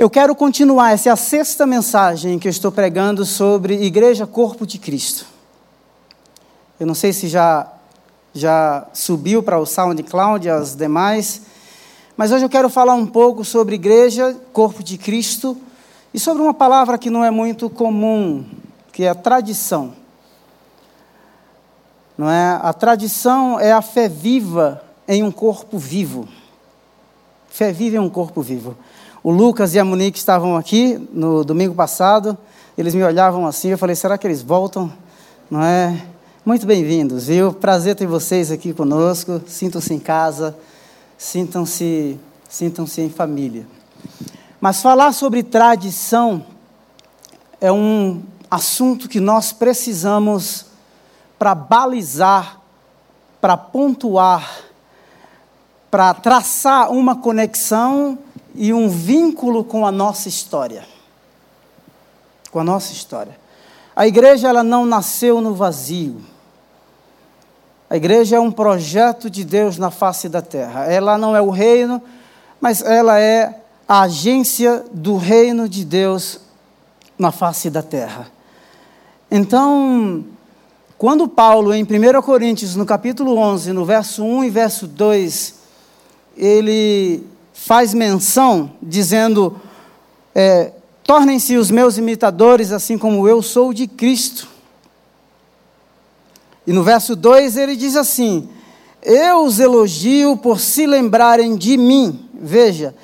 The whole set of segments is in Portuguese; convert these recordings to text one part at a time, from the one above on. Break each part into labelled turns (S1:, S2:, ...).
S1: Eu quero continuar, essa é a sexta mensagem que eu estou pregando sobre Igreja Corpo de Cristo. Eu não sei se já, já subiu para o SoundCloud as demais, mas hoje eu quero falar um pouco sobre Igreja Corpo de Cristo e sobre uma palavra que não é muito comum, que é a tradição. Não é? A tradição é a fé viva em um corpo vivo. Fé viva em um corpo vivo. O Lucas e a Monique estavam aqui no domingo passado. Eles me olhavam assim, eu falei: será que eles voltam? Não é? Muito bem-vindos, viu? Prazer ter vocês aqui conosco. Sintam-se em casa, sintam-se sintam-se em família. Mas falar sobre tradição é um assunto que nós precisamos para balizar, para pontuar, para traçar uma conexão e um vínculo com a nossa história. Com a nossa história. A igreja ela não nasceu no vazio. A igreja é um projeto de Deus na face da terra. Ela não é o reino, mas ela é a agência do reino de Deus na face da terra. Então, quando Paulo, em 1 Coríntios, no capítulo 11, no verso 1 e verso 2, ele faz menção, dizendo: é, Tornem-se os meus imitadores, assim como eu sou de Cristo. E no verso 2 ele diz assim: Eu os elogio por se lembrarem de mim. Veja,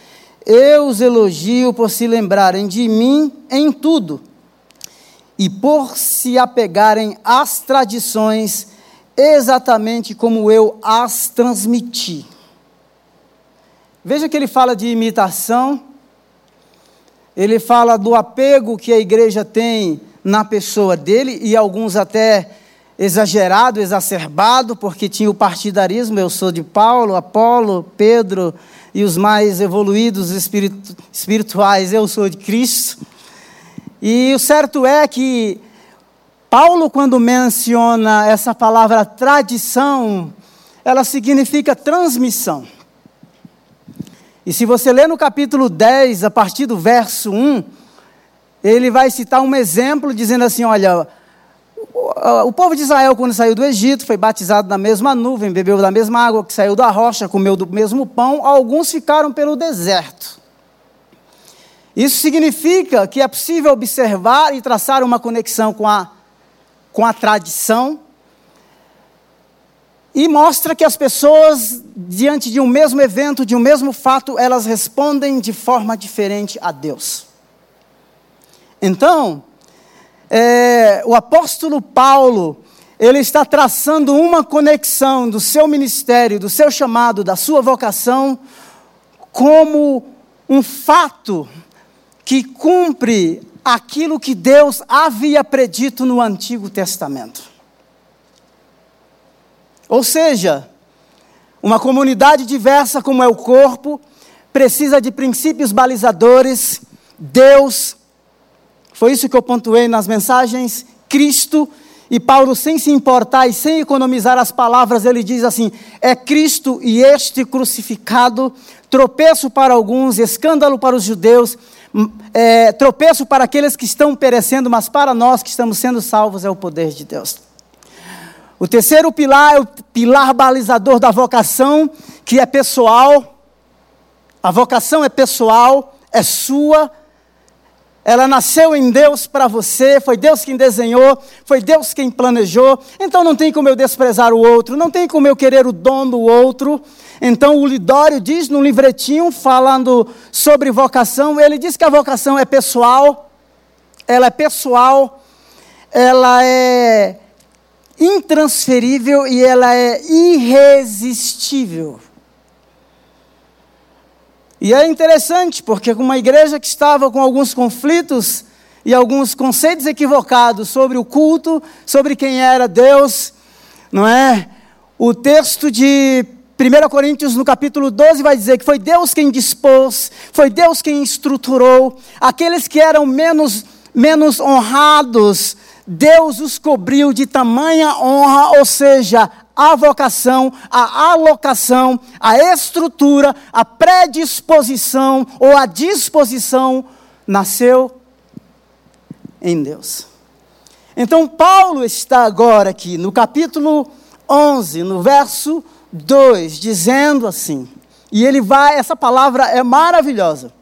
S1: eu os elogio por se lembrarem de mim em tudo e por se apegarem às tradições exatamente como eu as transmiti. Veja que ele fala de imitação, ele fala do apego que a igreja tem na pessoa dele, e alguns até exagerado, exacerbado, porque tinha o partidarismo, eu sou de Paulo, Apolo, Pedro, e os mais evoluídos espiritu espirituais, eu sou de Cristo. E o certo é que Paulo, quando menciona essa palavra tradição, ela significa transmissão. E se você ler no capítulo 10, a partir do verso 1, ele vai citar um exemplo dizendo assim: olha, o povo de Israel, quando saiu do Egito, foi batizado na mesma nuvem, bebeu da mesma água que saiu da rocha, comeu do mesmo pão, alguns ficaram pelo deserto. Isso significa que é possível observar e traçar uma conexão com a, com a tradição e mostra que as pessoas, diante de um mesmo evento, de um mesmo fato, elas respondem de forma diferente a Deus. Então, é, o apóstolo Paulo, ele está traçando uma conexão do seu ministério, do seu chamado, da sua vocação, como um fato que cumpre aquilo que Deus havia predito no Antigo Testamento. Ou seja, uma comunidade diversa como é o corpo, precisa de princípios balizadores, Deus, foi isso que eu pontuei nas mensagens, Cristo, e Paulo, sem se importar e sem economizar as palavras, ele diz assim: é Cristo e este crucificado, tropeço para alguns, escândalo para os judeus, é, tropeço para aqueles que estão perecendo, mas para nós que estamos sendo salvos é o poder de Deus. O terceiro pilar é o pilar balizador da vocação, que é pessoal. A vocação é pessoal, é sua. Ela nasceu em Deus para você, foi Deus quem desenhou, foi Deus quem planejou. Então não tem como eu desprezar o outro, não tem como eu querer o dom do outro. Então o Lidório diz no livretinho, falando sobre vocação, ele diz que a vocação é pessoal, ela é pessoal, ela é intransferível e ela é irresistível. E é interessante, porque uma igreja que estava com alguns conflitos e alguns conceitos equivocados sobre o culto, sobre quem era Deus, não é? O texto de 1 Coríntios, no capítulo 12, vai dizer que foi Deus quem dispôs, foi Deus quem estruturou, aqueles que eram menos, menos honrados, Deus os cobriu de tamanha honra, ou seja, a vocação, a alocação, a estrutura, a predisposição ou a disposição nasceu em Deus. Então, Paulo está agora aqui no capítulo 11, no verso 2, dizendo assim, e ele vai, essa palavra é maravilhosa,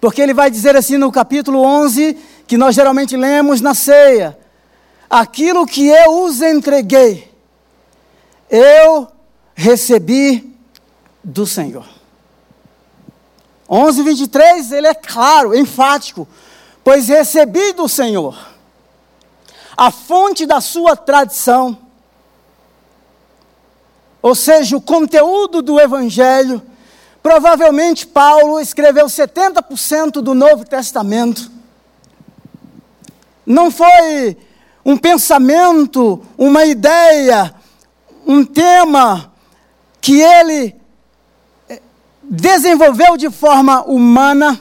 S1: porque ele vai dizer assim no capítulo 11, que nós geralmente lemos na ceia: aquilo que eu os entreguei, eu recebi do Senhor. 11, 23, ele é claro, enfático, pois recebi do Senhor a fonte da sua tradição, ou seja, o conteúdo do Evangelho. Provavelmente Paulo escreveu 70% do Novo Testamento. Não foi um pensamento, uma ideia, um tema que ele eh, desenvolveu de forma humana.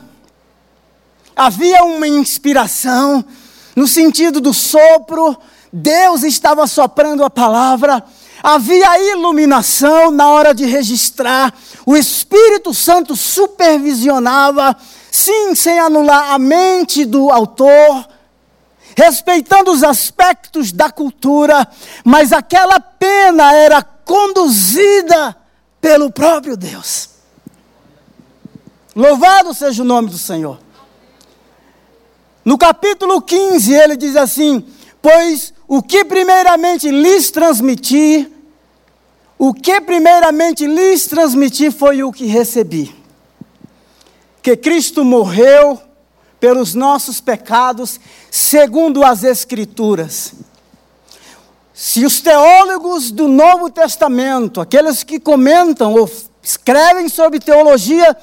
S1: Havia uma inspiração no sentido do sopro, Deus estava soprando a palavra, havia iluminação na hora de registrar, o Espírito Santo supervisionava, sim, sem anular a mente do autor, respeitando os aspectos da cultura, mas aquela pena era conduzida pelo próprio Deus. Louvado seja o nome do Senhor. No capítulo 15, ele diz assim: Pois o que primeiramente lhes transmiti, o que primeiramente lhes transmiti foi o que recebi. Que Cristo morreu pelos nossos pecados, segundo as Escrituras. Se os teólogos do Novo Testamento, aqueles que comentam ou escrevem sobre teologia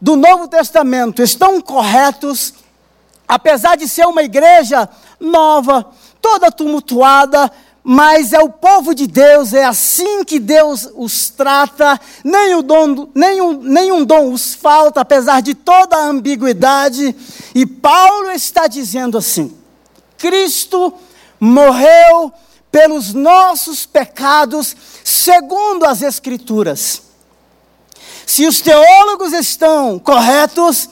S1: do Novo Testamento, estão corretos, apesar de ser uma igreja nova, toda tumultuada, mas é o povo de Deus, é assim que Deus os trata, nenhum dom, nenhum, nenhum dom os falta, apesar de toda a ambiguidade. E Paulo está dizendo assim: Cristo morreu pelos nossos pecados, segundo as Escrituras. Se os teólogos estão corretos,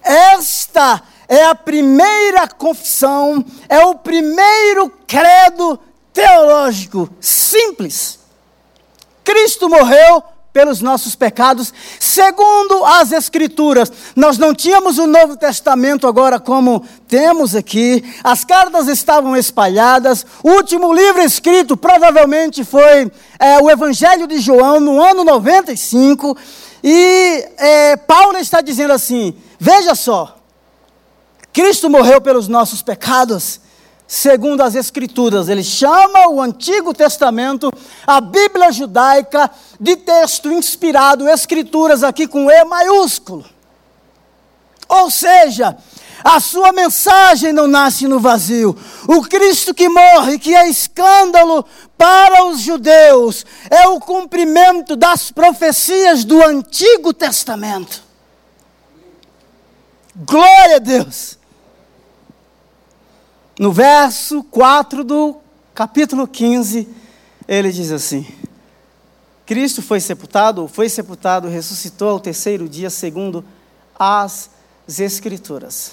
S1: esta é a primeira confissão, é o primeiro credo teológico simples. Cristo morreu pelos nossos pecados, segundo as Escrituras. Nós não tínhamos o Novo Testamento agora como temos aqui, as cartas estavam espalhadas. O último livro escrito provavelmente foi é, o Evangelho de João, no ano 95. E é, Paulo está dizendo assim: veja só, Cristo morreu pelos nossos pecados, segundo as Escrituras. Ele chama o Antigo Testamento, a Bíblia judaica, de texto inspirado, Escrituras aqui com E maiúsculo. Ou seja, a sua mensagem não nasce no vazio. O Cristo que morre, que é escândalo para os judeus, é o cumprimento das profecias do Antigo Testamento. Glória a Deus. No verso 4 do capítulo 15, ele diz assim: Cristo foi sepultado, foi sepultado, ressuscitou ao terceiro dia, segundo as Escrituras.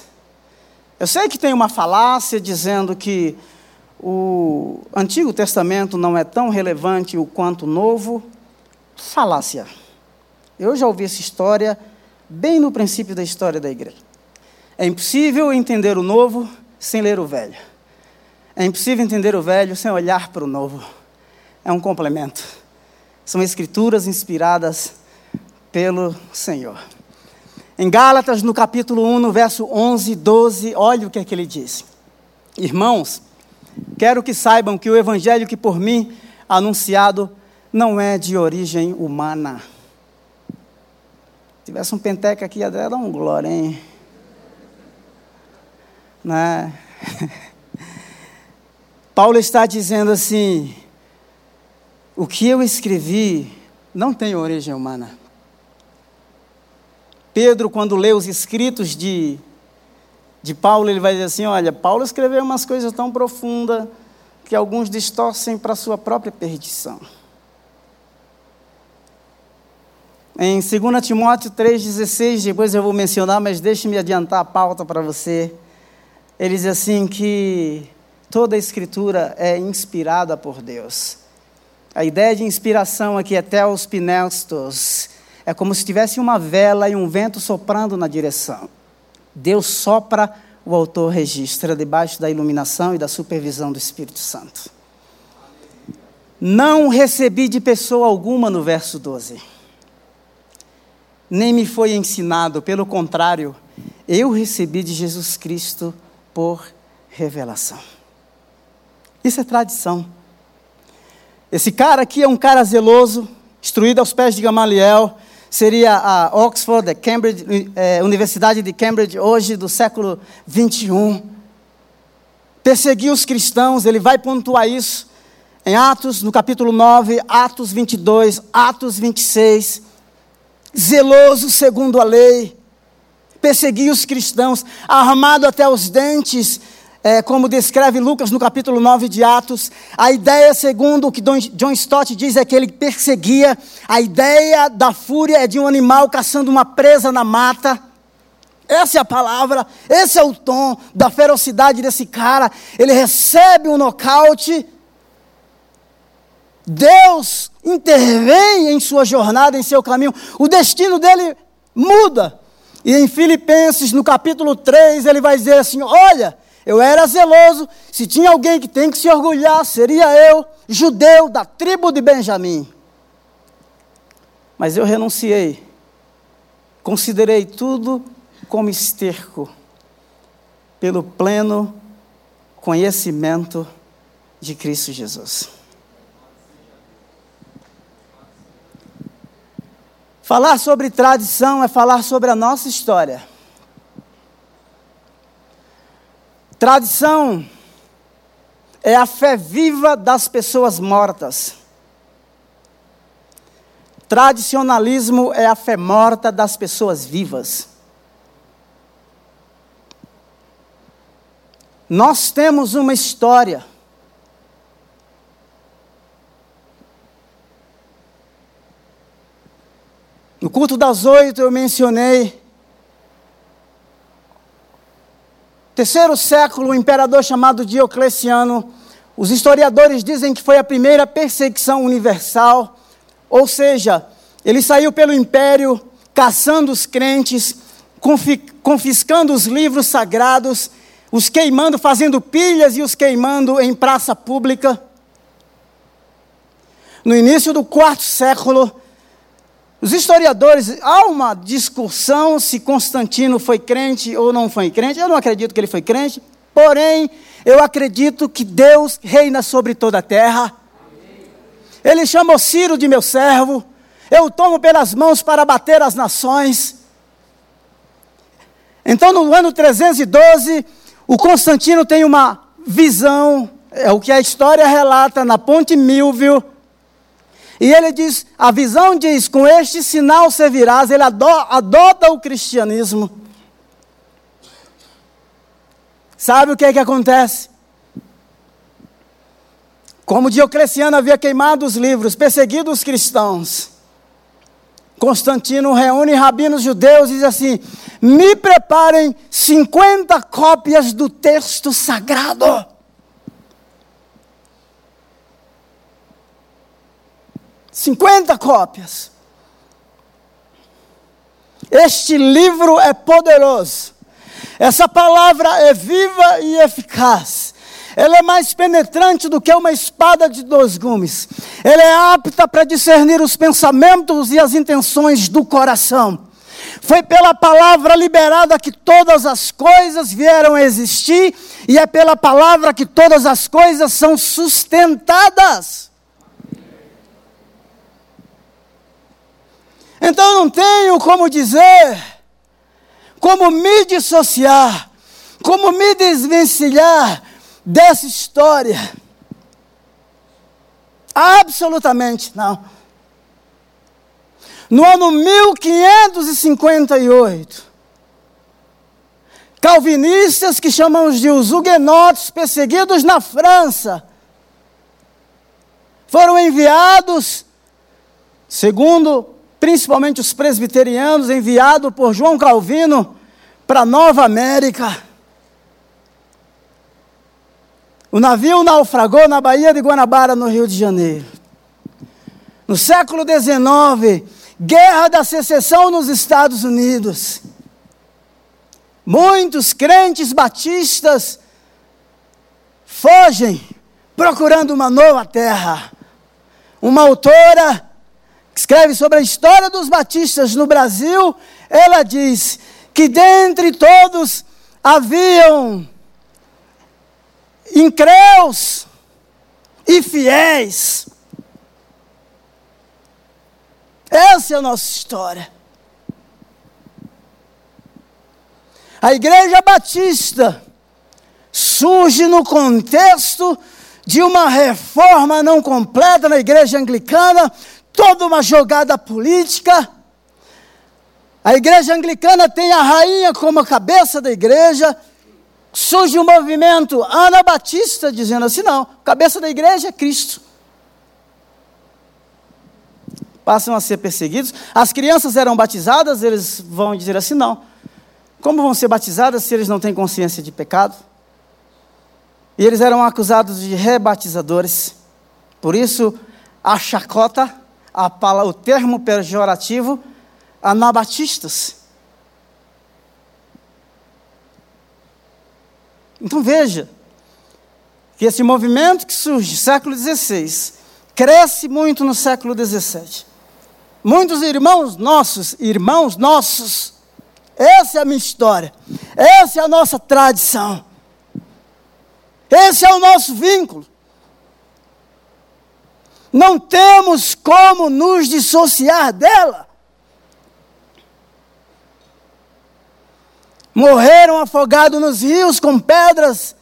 S1: Eu sei que tem uma falácia dizendo que o Antigo Testamento não é tão relevante quanto o Novo. Falácia. Eu já ouvi essa história bem no princípio da história da igreja. É impossível entender o Novo sem ler o velho. É impossível entender o velho sem olhar para o novo. É um complemento. São escrituras inspiradas pelo Senhor. Em Gálatas, no capítulo 1, no verso 11 e 12, olha o que é que ele diz. Irmãos, quero que saibam que o evangelho que por mim anunciado não é de origem humana. Se tivesse um penteca aqui, ia dar um glória, hein? Né? Paulo está dizendo assim: o que eu escrevi não tem origem humana. Pedro, quando lê os escritos de, de Paulo, ele vai dizer assim: olha, Paulo escreveu umas coisas tão profundas que alguns distorcem para sua própria perdição. Em 2 Timóteo 3,16, depois eu vou mencionar, mas deixe-me adiantar a pauta para você. Ele diz assim que toda a escritura é inspirada por Deus. A ideia de inspiração aqui é teos pinestos. É como se tivesse uma vela e um vento soprando na direção. Deus sopra, o autor registra debaixo da iluminação e da supervisão do Espírito Santo. Não recebi de pessoa alguma no verso 12 nem me foi ensinado, pelo contrário, eu recebi de Jesus Cristo por revelação. Isso é tradição. Esse cara aqui é um cara zeloso, instruído aos pés de Gamaliel, seria a Oxford, a Cambridge, é, Universidade de Cambridge, hoje do século 21. Perseguiu os cristãos, ele vai pontuar isso em Atos, no capítulo 9, Atos 22, Atos 26 zeloso segundo a lei, perseguia os cristãos, armado até os dentes, é, como descreve Lucas no capítulo 9 de Atos. A ideia, segundo o que John Stott diz, é que ele perseguia. A ideia da fúria é de um animal caçando uma presa na mata. Essa é a palavra, esse é o tom da ferocidade desse cara. Ele recebe um nocaute Deus intervém em sua jornada, em seu caminho, o destino dele muda. E em Filipenses, no capítulo 3, ele vai dizer assim: Olha, eu era zeloso, se tinha alguém que tem que se orgulhar, seria eu, judeu da tribo de Benjamim. Mas eu renunciei, considerei tudo como esterco, pelo pleno conhecimento de Cristo Jesus. Falar sobre tradição é falar sobre a nossa história. Tradição é a fé viva das pessoas mortas. Tradicionalismo é a fé morta das pessoas vivas. Nós temos uma história. No culto das oito eu mencionei. Terceiro século, um imperador chamado Diocleciano. Os historiadores dizem que foi a primeira perseguição universal. Ou seja, ele saiu pelo império caçando os crentes, confiscando os livros sagrados, os queimando, fazendo pilhas e os queimando em praça pública. No início do quarto século, os historiadores, há uma discussão se Constantino foi crente ou não foi crente. Eu não acredito que ele foi crente, porém, eu acredito que Deus reina sobre toda a terra. Ele chamou Ciro de meu servo. Eu o tomo pelas mãos para bater as nações. Então, no ano 312, o Constantino tem uma visão, é o que a história relata na Ponte Milvio e ele diz: a visão diz, com este sinal servirás, ele adota o cristianismo. Sabe o que é que acontece? Como Diocleciano havia queimado os livros, perseguido os cristãos, Constantino reúne rabinos judeus e diz assim: me preparem 50 cópias do texto sagrado. 50 cópias. Este livro é poderoso. Essa palavra é viva e eficaz. Ela é mais penetrante do que uma espada de dois gumes. Ela é apta para discernir os pensamentos e as intenções do coração. Foi pela palavra liberada que todas as coisas vieram a existir, e é pela palavra que todas as coisas são sustentadas. Então não tenho como dizer, como me dissociar, como me desvencilhar dessa história. Absolutamente não. No ano 1558, calvinistas que chamamos de os huguenotes perseguidos na França, foram enviados, segundo principalmente os presbiterianos, enviados por João Calvino para Nova América. O navio naufragou na Baía de Guanabara, no Rio de Janeiro. No século XIX, guerra da secessão nos Estados Unidos. Muitos crentes batistas fogem procurando uma nova terra. Uma autora escreve sobre a história dos batistas no Brasil, ela diz que dentre todos haviam incréus e fiéis. Essa é a nossa história. A Igreja Batista surge no contexto de uma reforma não completa na Igreja Anglicana, toda uma jogada política. A Igreja Anglicana tem a rainha como a cabeça da igreja, surge um movimento anabatista dizendo assim: não, cabeça da igreja é Cristo. Passam a ser perseguidos. As crianças eram batizadas, eles vão dizer assim: não. Como vão ser batizadas se eles não têm consciência de pecado? E eles eram acusados de rebatizadores. Por isso, a chacota, a palavra, o termo pejorativo, anabatistas. Então veja que esse movimento que surge no século XVI cresce muito no século XVII. Muitos irmãos nossos, irmãos nossos, essa é a minha história, essa é a nossa tradição, esse é o nosso vínculo. Não temos como nos dissociar dela. morreram afogados nos rios com pedras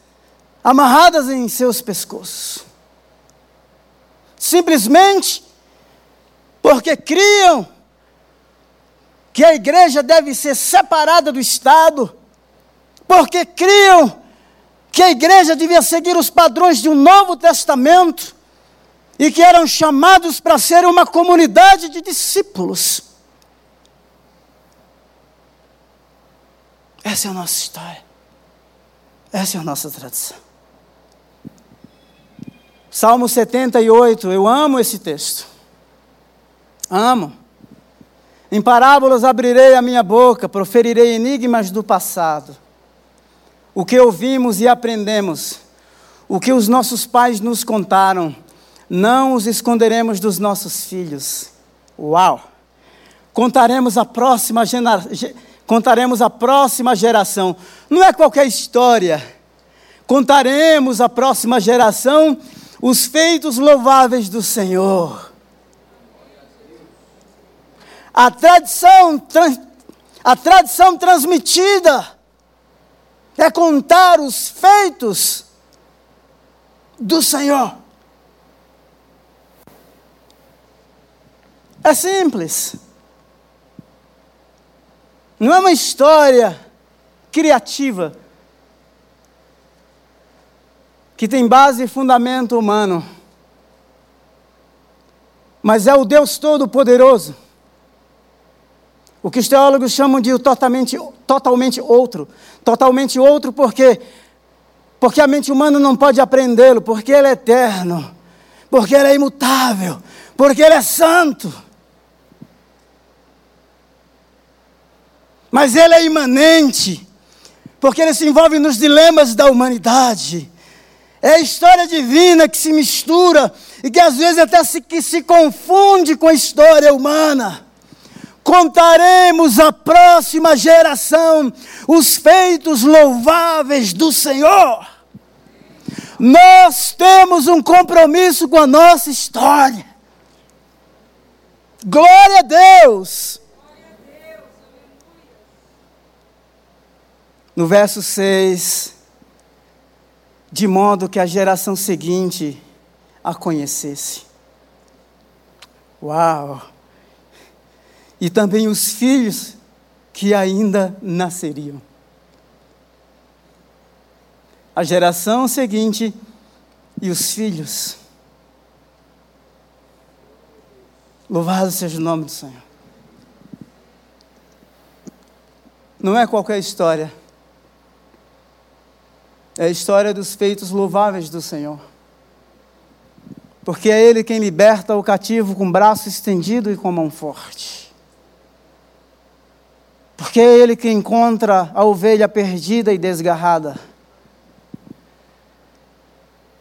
S1: amarradas em seus pescoços. Simplesmente porque criam que a igreja deve ser separada do Estado, porque criam que a igreja devia seguir os padrões de um Novo Testamento e que eram chamados para ser uma comunidade de discípulos. Essa é a nossa história. Essa é a nossa tradição. Salmo 78, eu amo esse texto. Amo. Em parábolas abrirei a minha boca, proferirei enigmas do passado. O que ouvimos e aprendemos, o que os nossos pais nos contaram, não os esconderemos dos nossos filhos. Uau! Contaremos a próxima geração contaremos à próxima geração. Não é qualquer história. Contaremos à próxima geração os feitos louváveis do Senhor. A tradição, a tradição transmitida é contar os feitos do Senhor. É simples. Não é uma história criativa que tem base e fundamento humano, mas é o Deus Todo-Poderoso. O que os teólogos chamam de totalmente, totalmente outro. Totalmente outro porque, porque a mente humana não pode aprendê-lo, porque ele é eterno, porque ele é imutável, porque ele é santo. Mas ele é imanente, porque ele se envolve nos dilemas da humanidade. É a história divina que se mistura e que às vezes até se, que se confunde com a história humana. Contaremos à próxima geração os feitos louváveis do Senhor. Nós temos um compromisso com a nossa história. Glória a Deus. No verso 6, de modo que a geração seguinte a conhecesse. Uau! E também os filhos que ainda nasceriam. A geração seguinte e os filhos. Louvado seja o nome do Senhor. Não é qualquer história. É a história dos feitos louváveis do Senhor. Porque é Ele quem liberta o cativo com braço estendido e com mão forte. Porque é Ele que encontra a ovelha perdida e desgarrada.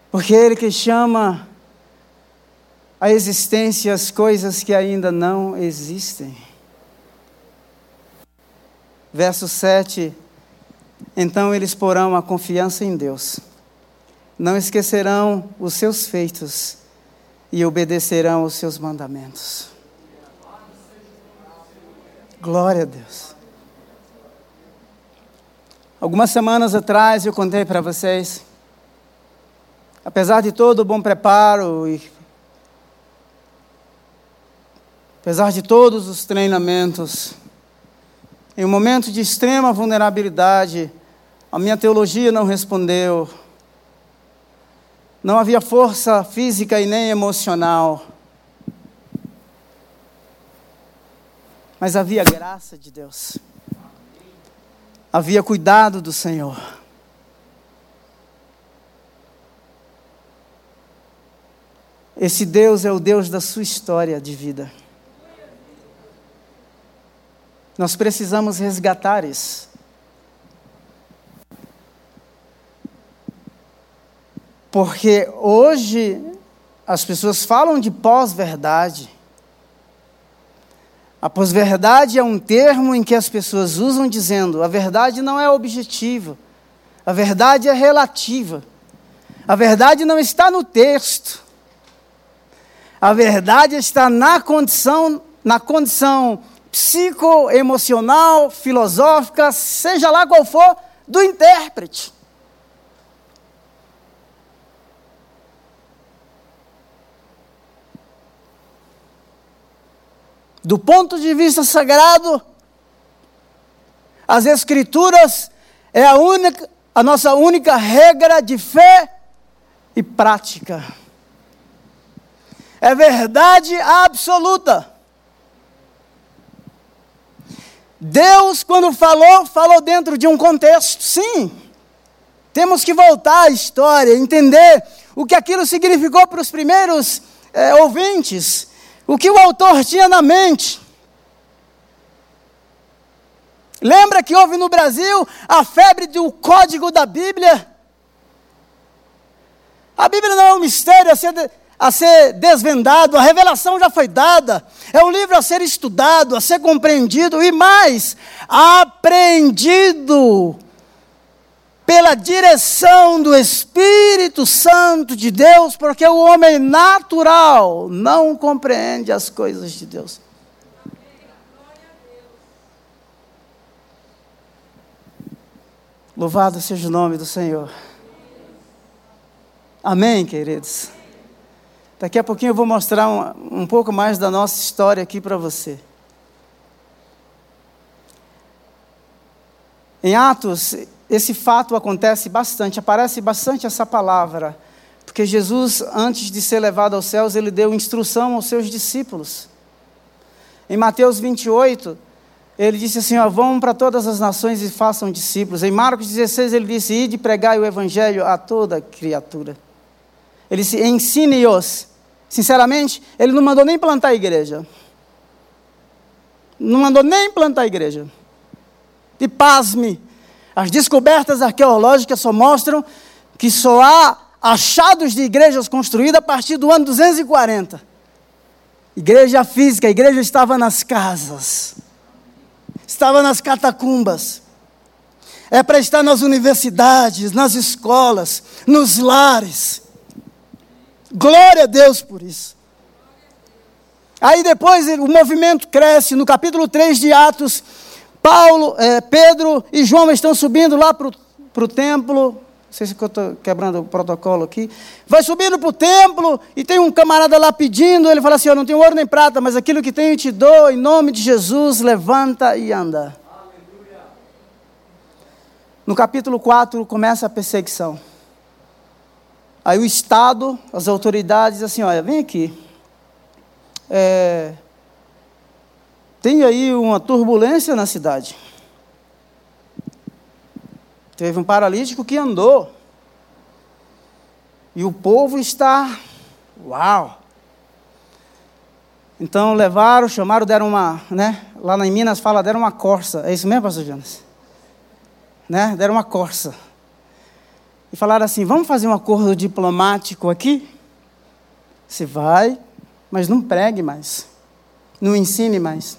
S1: Porque é Ele que chama a existência as coisas que ainda não existem. Verso 7 então eles porão a confiança em Deus. Não esquecerão os seus feitos e obedecerão os seus mandamentos. Glória a Deus. Algumas semanas atrás eu contei para vocês, apesar de todo o bom preparo e apesar de todos os treinamentos, em um momento de extrema vulnerabilidade, a minha teologia não respondeu. Não havia força física e nem emocional. Mas havia graça de Deus. Havia cuidado do Senhor. Esse Deus é o Deus da sua história de vida. Nós precisamos resgatar isso. Porque hoje as pessoas falam de pós-verdade. A pós-verdade é um termo em que as pessoas usam dizendo a verdade não é objetiva, a verdade é relativa. A verdade não está no texto. A verdade está na condição, na condição psicoemocional, filosófica, seja lá qual for, do intérprete. Do ponto de vista sagrado, as Escrituras é a, única, a nossa única regra de fé e prática. É verdade absoluta. Deus, quando falou, falou dentro de um contexto, sim. Temos que voltar à história, entender o que aquilo significou para os primeiros é, ouvintes, o que o autor tinha na mente. Lembra que houve no Brasil a febre do código da Bíblia? A Bíblia não é um mistério a ser a ser desvendado, a revelação já foi dada, é um livro a ser estudado, a ser compreendido e mais, aprendido pela direção do Espírito Santo de Deus, porque o homem natural não compreende as coisas de Deus. Louvado seja o nome do Senhor. Amém, queridos. Daqui a pouquinho eu vou mostrar um, um pouco mais da nossa história aqui para você. Em Atos, esse fato acontece bastante, aparece bastante essa palavra, porque Jesus, antes de ser levado aos céus, ele deu instrução aos seus discípulos. Em Mateus 28, ele disse assim: ó, vão para todas as nações e façam discípulos. Em Marcos 16, ele disse: ide pregai o evangelho a toda criatura. Ele disse: ensine-os. Sinceramente, ele não mandou nem plantar a igreja. Não mandou nem plantar a igreja. E pasme, as descobertas arqueológicas só mostram que só há achados de igrejas construídas a partir do ano 240. Igreja física, a igreja estava nas casas, estava nas catacumbas. É para estar nas universidades, nas escolas, nos lares. Glória a Deus por isso. Aí depois o movimento cresce, no capítulo 3 de Atos, Paulo, é, Pedro e João estão subindo lá para o templo. Não sei se eu estou quebrando o protocolo aqui. Vai subindo para o templo e tem um camarada lá pedindo. Ele fala assim: Eu não tenho ouro nem prata, mas aquilo que tenho te dou, em nome de Jesus, levanta e anda. Aleluia. No capítulo 4 começa a perseguição. Aí o Estado, as autoridades, assim: olha, vem aqui. é, tem aí uma turbulência na cidade. Teve um paralítico que andou. E o povo está. Uau! Então levaram, chamaram, deram uma, né? Lá em Minas fala, deram uma corça. É isso mesmo, pastor Jonas? Né? Deram uma corça. E falaram assim: vamos fazer um acordo diplomático aqui? Você vai, mas não pregue mais. Não ensine mais.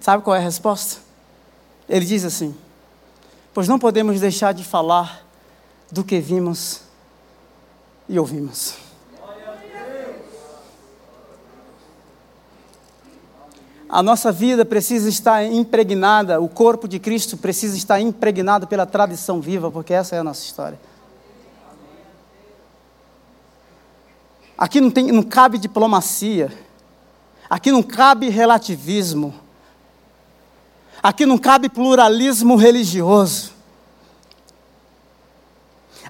S1: Sabe qual é a resposta? Ele diz assim: Pois não podemos deixar de falar do que vimos e ouvimos. A nossa vida precisa estar impregnada, o corpo de Cristo precisa estar impregnado pela tradição viva, porque essa é a nossa história. Aqui não, tem, não cabe diplomacia, aqui não cabe relativismo, aqui não cabe pluralismo religioso,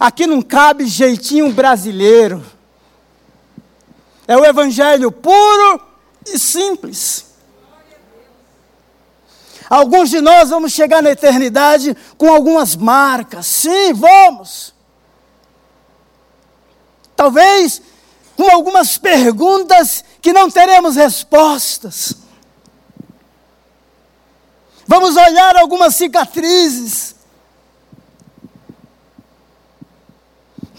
S1: aqui não cabe jeitinho brasileiro. É o evangelho puro e simples. Alguns de nós vamos chegar na eternidade com algumas marcas. Sim, vamos. Talvez com algumas perguntas que não teremos respostas. Vamos olhar algumas cicatrizes.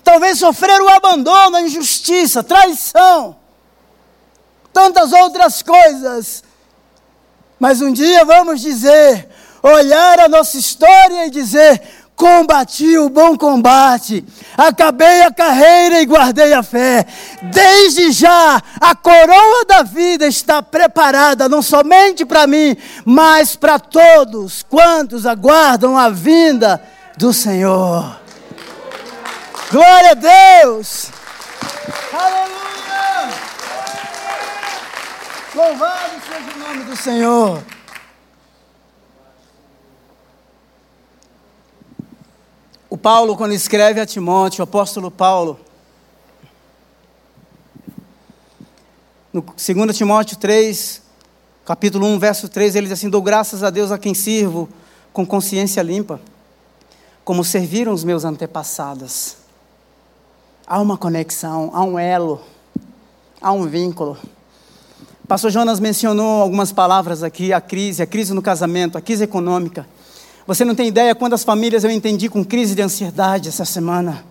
S1: Talvez sofrer o abandono, a injustiça, traição, tantas outras coisas mas um dia vamos dizer, olhar a nossa história e dizer: combati o bom combate, acabei a carreira e guardei a fé. Desde já, a coroa da vida está preparada, não somente para mim, mas para todos quantos aguardam a vinda do Senhor. Glória a Deus! Aleluia! Louvado seja nome do Senhor. O Paulo, quando escreve a Timóteo, o apóstolo Paulo, no 2 Timóteo 3, capítulo 1, verso 3, ele diz assim: Dou graças a Deus a quem sirvo com consciência limpa, como serviram os meus antepassados. Há uma conexão, há um elo, há um vínculo. Pastor Jonas mencionou algumas palavras aqui, a crise, a crise no casamento, a crise econômica. Você não tem ideia quantas famílias eu entendi com crise de ansiedade essa semana.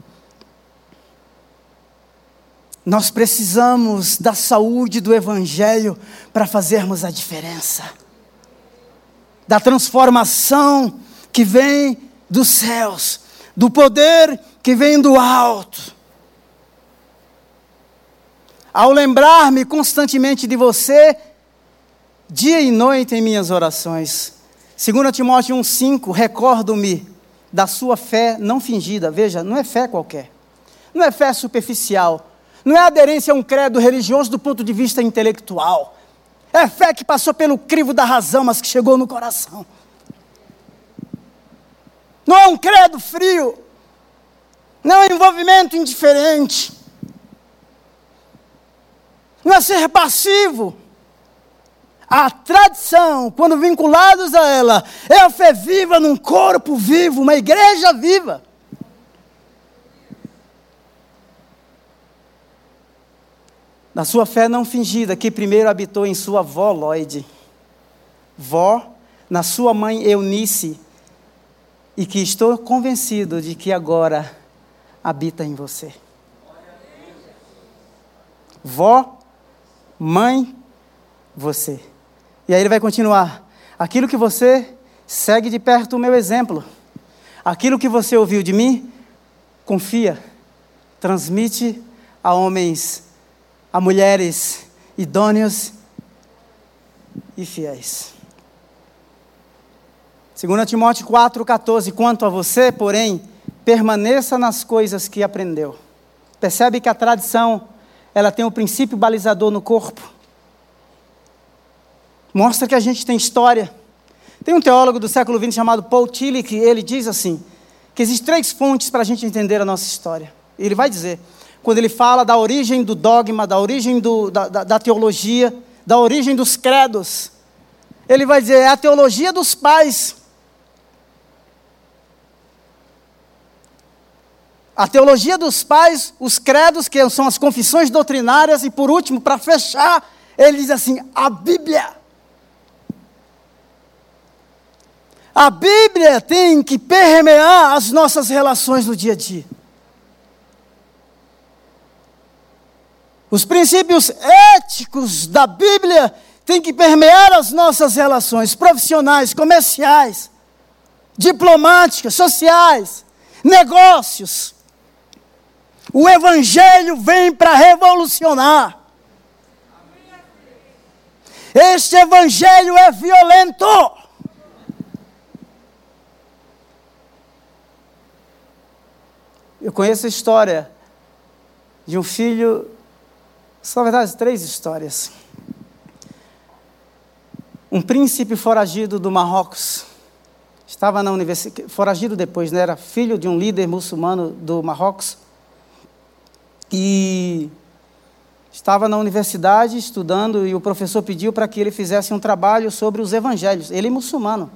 S1: Nós precisamos da saúde do Evangelho para fazermos a diferença, da transformação que vem dos céus, do poder que vem do alto ao lembrar-me constantemente de você, dia e noite em minhas orações. 2 Timóteo 1,5, recordo-me da sua fé não fingida. Veja, não é fé qualquer. Não é fé superficial. Não é aderência a um credo religioso do ponto de vista intelectual. É fé que passou pelo crivo da razão, mas que chegou no coração. Não é um credo frio. Não é um envolvimento indiferente não é ser passivo. A tradição, quando vinculados a ela, é a fé viva num corpo vivo, uma igreja viva. Na sua fé não fingida, que primeiro habitou em sua avó Lloyd, vó, na sua mãe Eunice, e que estou convencido de que agora habita em você. Vó, mãe, você. E aí ele vai continuar. Aquilo que você segue de perto o meu exemplo. Aquilo que você ouviu de mim, confia, transmite a homens, a mulheres idôneos e fiéis. 2 Timóteo 4,14: Quanto a você, porém, permaneça nas coisas que aprendeu. Percebe que a tradição ela tem o um princípio balizador no corpo. Mostra que a gente tem história. Tem um teólogo do século XX chamado Paul Tillich, ele diz assim, que existem três fontes para a gente entender a nossa história. Ele vai dizer, quando ele fala da origem do dogma, da origem do, da, da, da teologia, da origem dos credos. Ele vai dizer: é a teologia dos pais. A teologia dos pais, os credos, que são as confissões doutrinárias, e por último, para fechar, ele diz assim: a Bíblia. A Bíblia tem que permear as nossas relações no dia a dia. Os princípios éticos da Bíblia têm que permear as nossas relações profissionais, comerciais, diplomáticas, sociais, negócios. O Evangelho vem para revolucionar. Este Evangelho é violento. Eu conheço a história de um filho, são na verdade três histórias. Um príncipe foragido do Marrocos estava na universidade, foragido depois, né? era filho de um líder muçulmano do Marrocos e estava na universidade estudando e o professor pediu para que ele fizesse um trabalho sobre os evangelhos. Ele é muçulmano.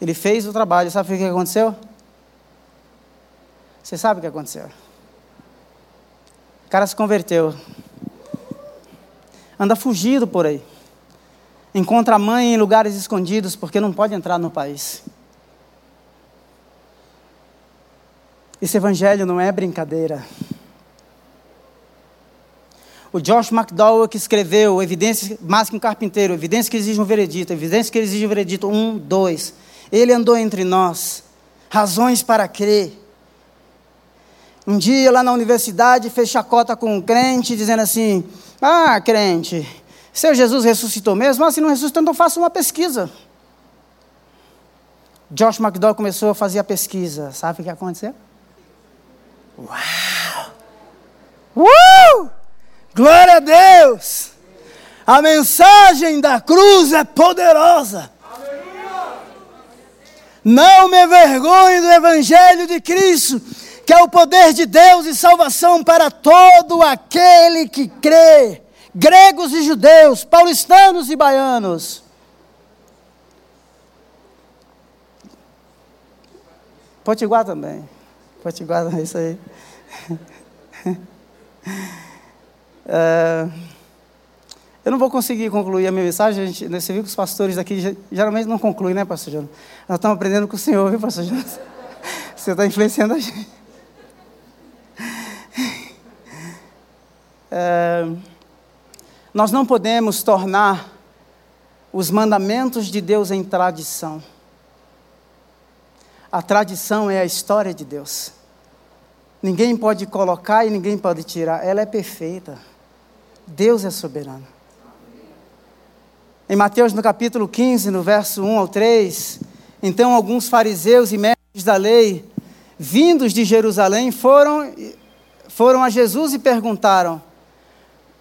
S1: Ele fez o trabalho, sabe o que aconteceu? Você sabe o que aconteceu? O cara se converteu. Anda fugido por aí. Encontra a mãe em lugares escondidos porque não pode entrar no país. Esse evangelho não é brincadeira. O Josh McDowell que escreveu Evidência mais que um carpinteiro, evidência que exige um veredito, evidência que exige um veredito, um, dois. Ele andou entre nós, razões para crer. Um dia lá na universidade fez chacota com um crente, dizendo assim: Ah, crente, seu Jesus ressuscitou mesmo? Ah, se não ressuscitou, então faça uma pesquisa. Josh McDowell começou a fazer a pesquisa. Sabe o que aconteceu? Uau! Uh! Glória a Deus! A mensagem da cruz é poderosa. Não me envergonhe do Evangelho de Cristo, que é o poder de Deus e salvação para todo aquele que crê, gregos e judeus, paulistanos e baianos. Potiguar também. Potiguar, é isso aí. É, eu não vou conseguir concluir a minha mensagem. Você viu que os pastores aqui geralmente não concluem, né, pastor Jonas? Nós estamos aprendendo com o Senhor, viu, pastor Jonas? Você está influenciando a gente. É, nós não podemos tornar os mandamentos de Deus em tradição. A tradição é a história de Deus. Ninguém pode colocar e ninguém pode tirar. Ela é perfeita. Deus é soberano. Em Mateus, no capítulo 15, no verso 1 ao 3, então alguns fariseus e mestres da lei, vindos de Jerusalém, foram, foram a Jesus e perguntaram: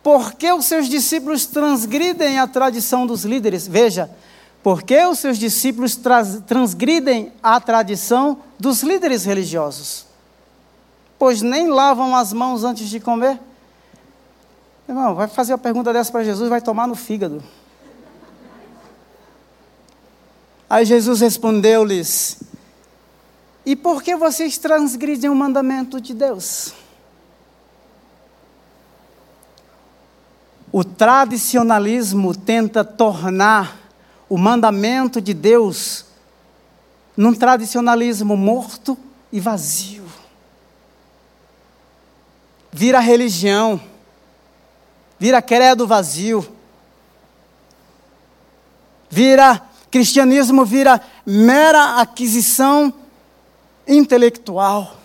S1: por que os seus discípulos transgridem a tradição dos líderes? Veja, por que os seus discípulos transgridem a tradição dos líderes religiosos? Pois nem lavam as mãos antes de comer? Irmão, vai fazer a pergunta dessa para Jesus, vai tomar no fígado. Aí Jesus respondeu-lhes: E por que vocês transgridem o mandamento de Deus? O tradicionalismo tenta tornar o mandamento de Deus num tradicionalismo morto e vazio vira religião, vira credo vazio, vira cristianismo, vira mera aquisição intelectual.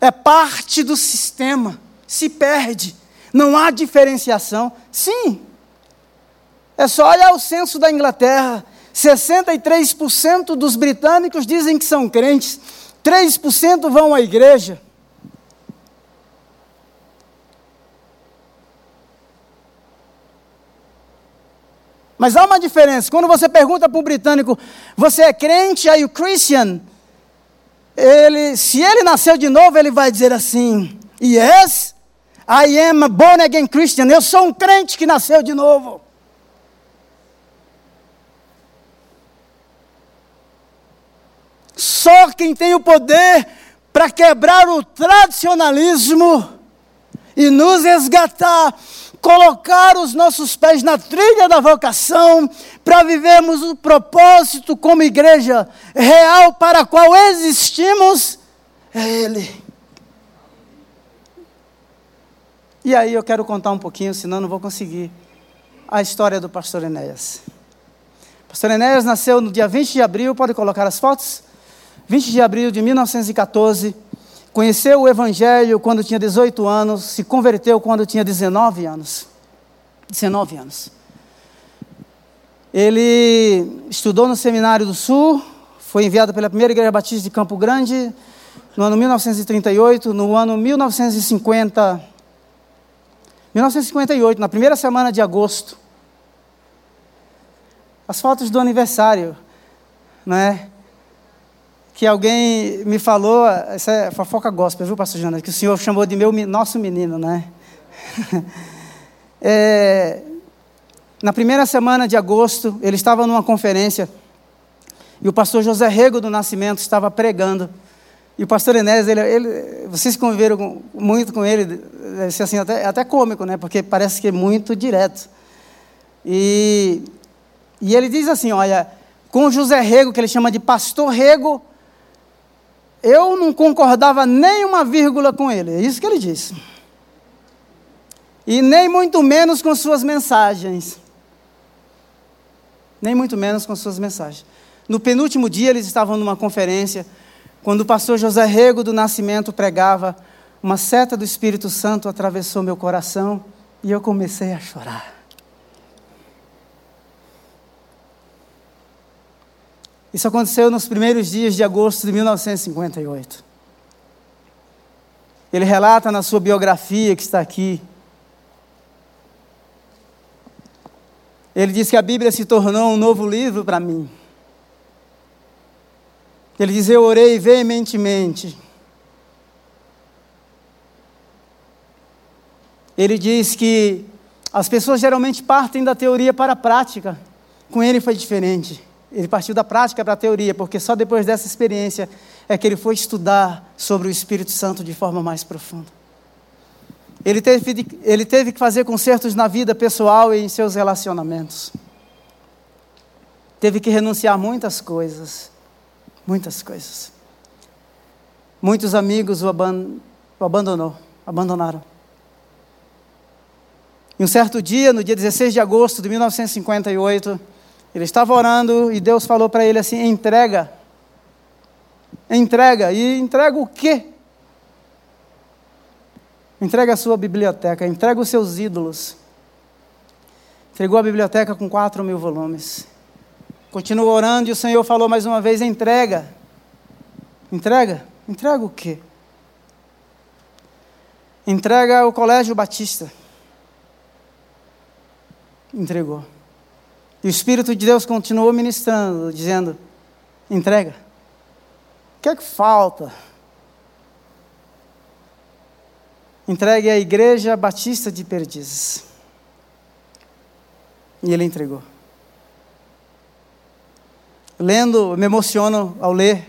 S1: É parte do sistema, se perde, não há diferenciação. Sim, é só olhar o censo da Inglaterra: 63% dos britânicos dizem que são crentes, 3% vão à igreja. Mas há uma diferença. Quando você pergunta para o britânico, você é crente? Are you Christian? ele, se ele nasceu de novo, ele vai dizer assim: Yes, I am a born again Christian. Eu sou um crente que nasceu de novo. Só quem tem o poder para quebrar o tradicionalismo e nos resgatar, colocar os nossos pés na trilha da vocação, para vivermos o propósito como igreja real para a qual existimos, é Ele. E aí eu quero contar um pouquinho, senão não vou conseguir, a história do pastor Enéas. O pastor Enéas nasceu no dia 20 de abril, pode colocar as fotos? 20 de abril de 1914, conheceu o Evangelho quando tinha 18 anos, se converteu quando tinha 19 anos. 19 anos. Ele estudou no Seminário do Sul, foi enviado pela primeira Igreja Batista de Campo Grande no ano 1938, no ano 1950 1958, na primeira semana de agosto. As fotos do aniversário, né? Que alguém me falou, essa é fofoca gospel, viu, pastor Jonas? Que o senhor chamou de meu, nosso menino, né? é, na primeira semana de agosto, ele estava numa conferência e o pastor José Rego do Nascimento estava pregando. E o pastor Enés, ele, ele, vocês conviveram muito com ele, deve ser assim, até, até cômico, né? Porque parece que é muito direto. E, e ele diz assim: olha, com José Rego, que ele chama de pastor Rego, eu não concordava nem uma vírgula com ele. É isso que ele disse. E nem muito menos com suas mensagens. Nem muito menos com suas mensagens. No penúltimo dia, eles estavam numa conferência quando o pastor José Rego do Nascimento pregava, uma seta do Espírito Santo atravessou meu coração e eu comecei a chorar. Isso aconteceu nos primeiros dias de agosto de 1958. Ele relata na sua biografia que está aqui. Ele diz que a Bíblia se tornou um novo livro para mim. Ele diz: Eu orei veementemente. Ele diz que as pessoas geralmente partem da teoria para a prática. Com ele foi diferente. Ele partiu da prática para a teoria, porque só depois dessa experiência é que ele foi estudar sobre o Espírito Santo de forma mais profunda. Ele teve, ele teve que fazer consertos na vida pessoal e em seus relacionamentos. Teve que renunciar a muitas coisas. Muitas coisas. Muitos amigos o, aban o abandonou, abandonaram. E um certo dia, no dia 16 de agosto de 1958, ele estava orando e Deus falou para ele assim: entrega. Entrega. E entrega o quê? Entrega a sua biblioteca, entrega os seus ídolos. Entregou a biblioteca com quatro mil volumes. Continuou orando e o Senhor falou mais uma vez: entrega. Entrega? Entrega o quê? Entrega o Colégio Batista. Entregou. E o Espírito de Deus continuou ministrando, dizendo: entrega. O que é que falta? Entregue a Igreja Batista de Perdizes. E ele entregou lendo, me emociono ao ler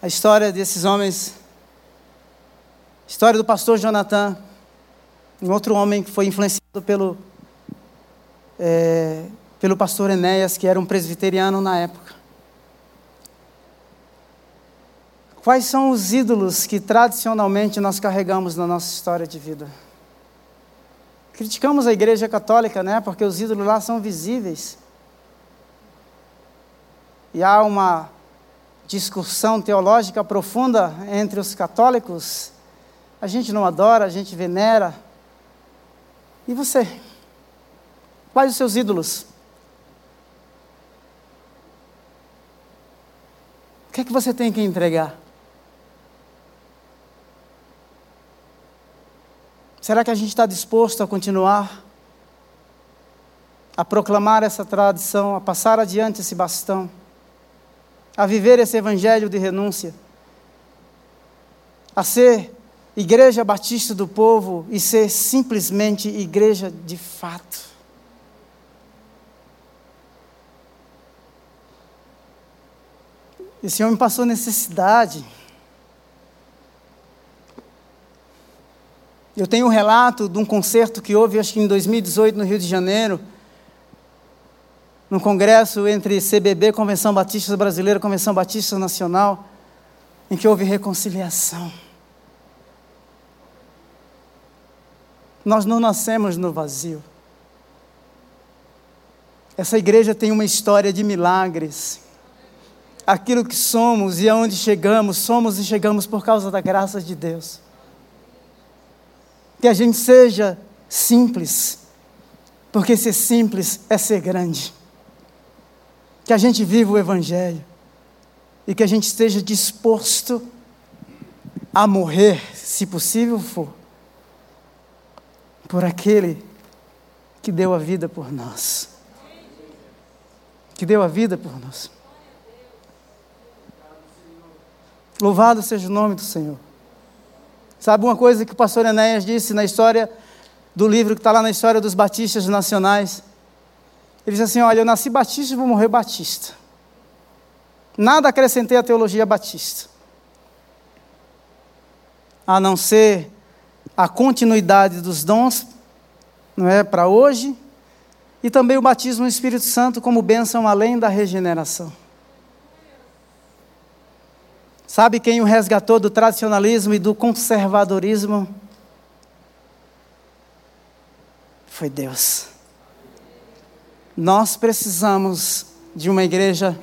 S1: a história desses homens. História do pastor Jonathan, um outro homem que foi influenciado pelo, é, pelo pastor Enéas, que era um presbiteriano na época. Quais são os ídolos que tradicionalmente nós carregamos na nossa história de vida? Criticamos a igreja católica, né? Porque os ídolos lá são visíveis e há uma discussão teológica profunda entre os católicos, a gente não adora, a gente venera. E você? Quais os seus ídolos? Que é que você tem que entregar? Será que a gente está disposto a continuar a proclamar essa tradição, a passar adiante esse bastão? a viver esse evangelho de renúncia, a ser Igreja Batista do Povo e ser simplesmente igreja de fato. Esse homem passou necessidade. Eu tenho um relato de um concerto que houve, acho que em 2018, no Rio de Janeiro, num congresso entre CBB, Convenção Batista Brasileira, Convenção Batista Nacional, em que houve reconciliação. Nós não nascemos no vazio. Essa igreja tem uma história de milagres. Aquilo que somos e aonde chegamos, somos e chegamos por causa da graça de Deus. Que a gente seja simples, porque ser simples é ser grande. Que a gente viva o Evangelho e que a gente esteja disposto a morrer, se possível for, por aquele que deu a vida por nós. Que deu a vida por nós. Louvado seja o nome do Senhor. Sabe uma coisa que o pastor Enéas disse na história do livro que está lá na história dos batistas nacionais? Ele disse assim: Olha, eu nasci batista e vou morrer batista. Nada acrescentei à teologia batista. A não ser a continuidade dos dons, não é, para hoje, e também o batismo no Espírito Santo como bênção além da regeneração. Sabe quem o resgatou do tradicionalismo e do conservadorismo? Foi Deus. Nós precisamos de uma igreja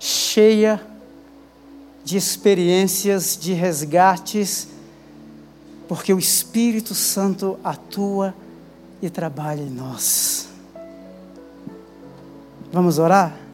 S1: cheia de experiências, de resgates, porque o Espírito Santo atua e trabalha em nós. Vamos orar?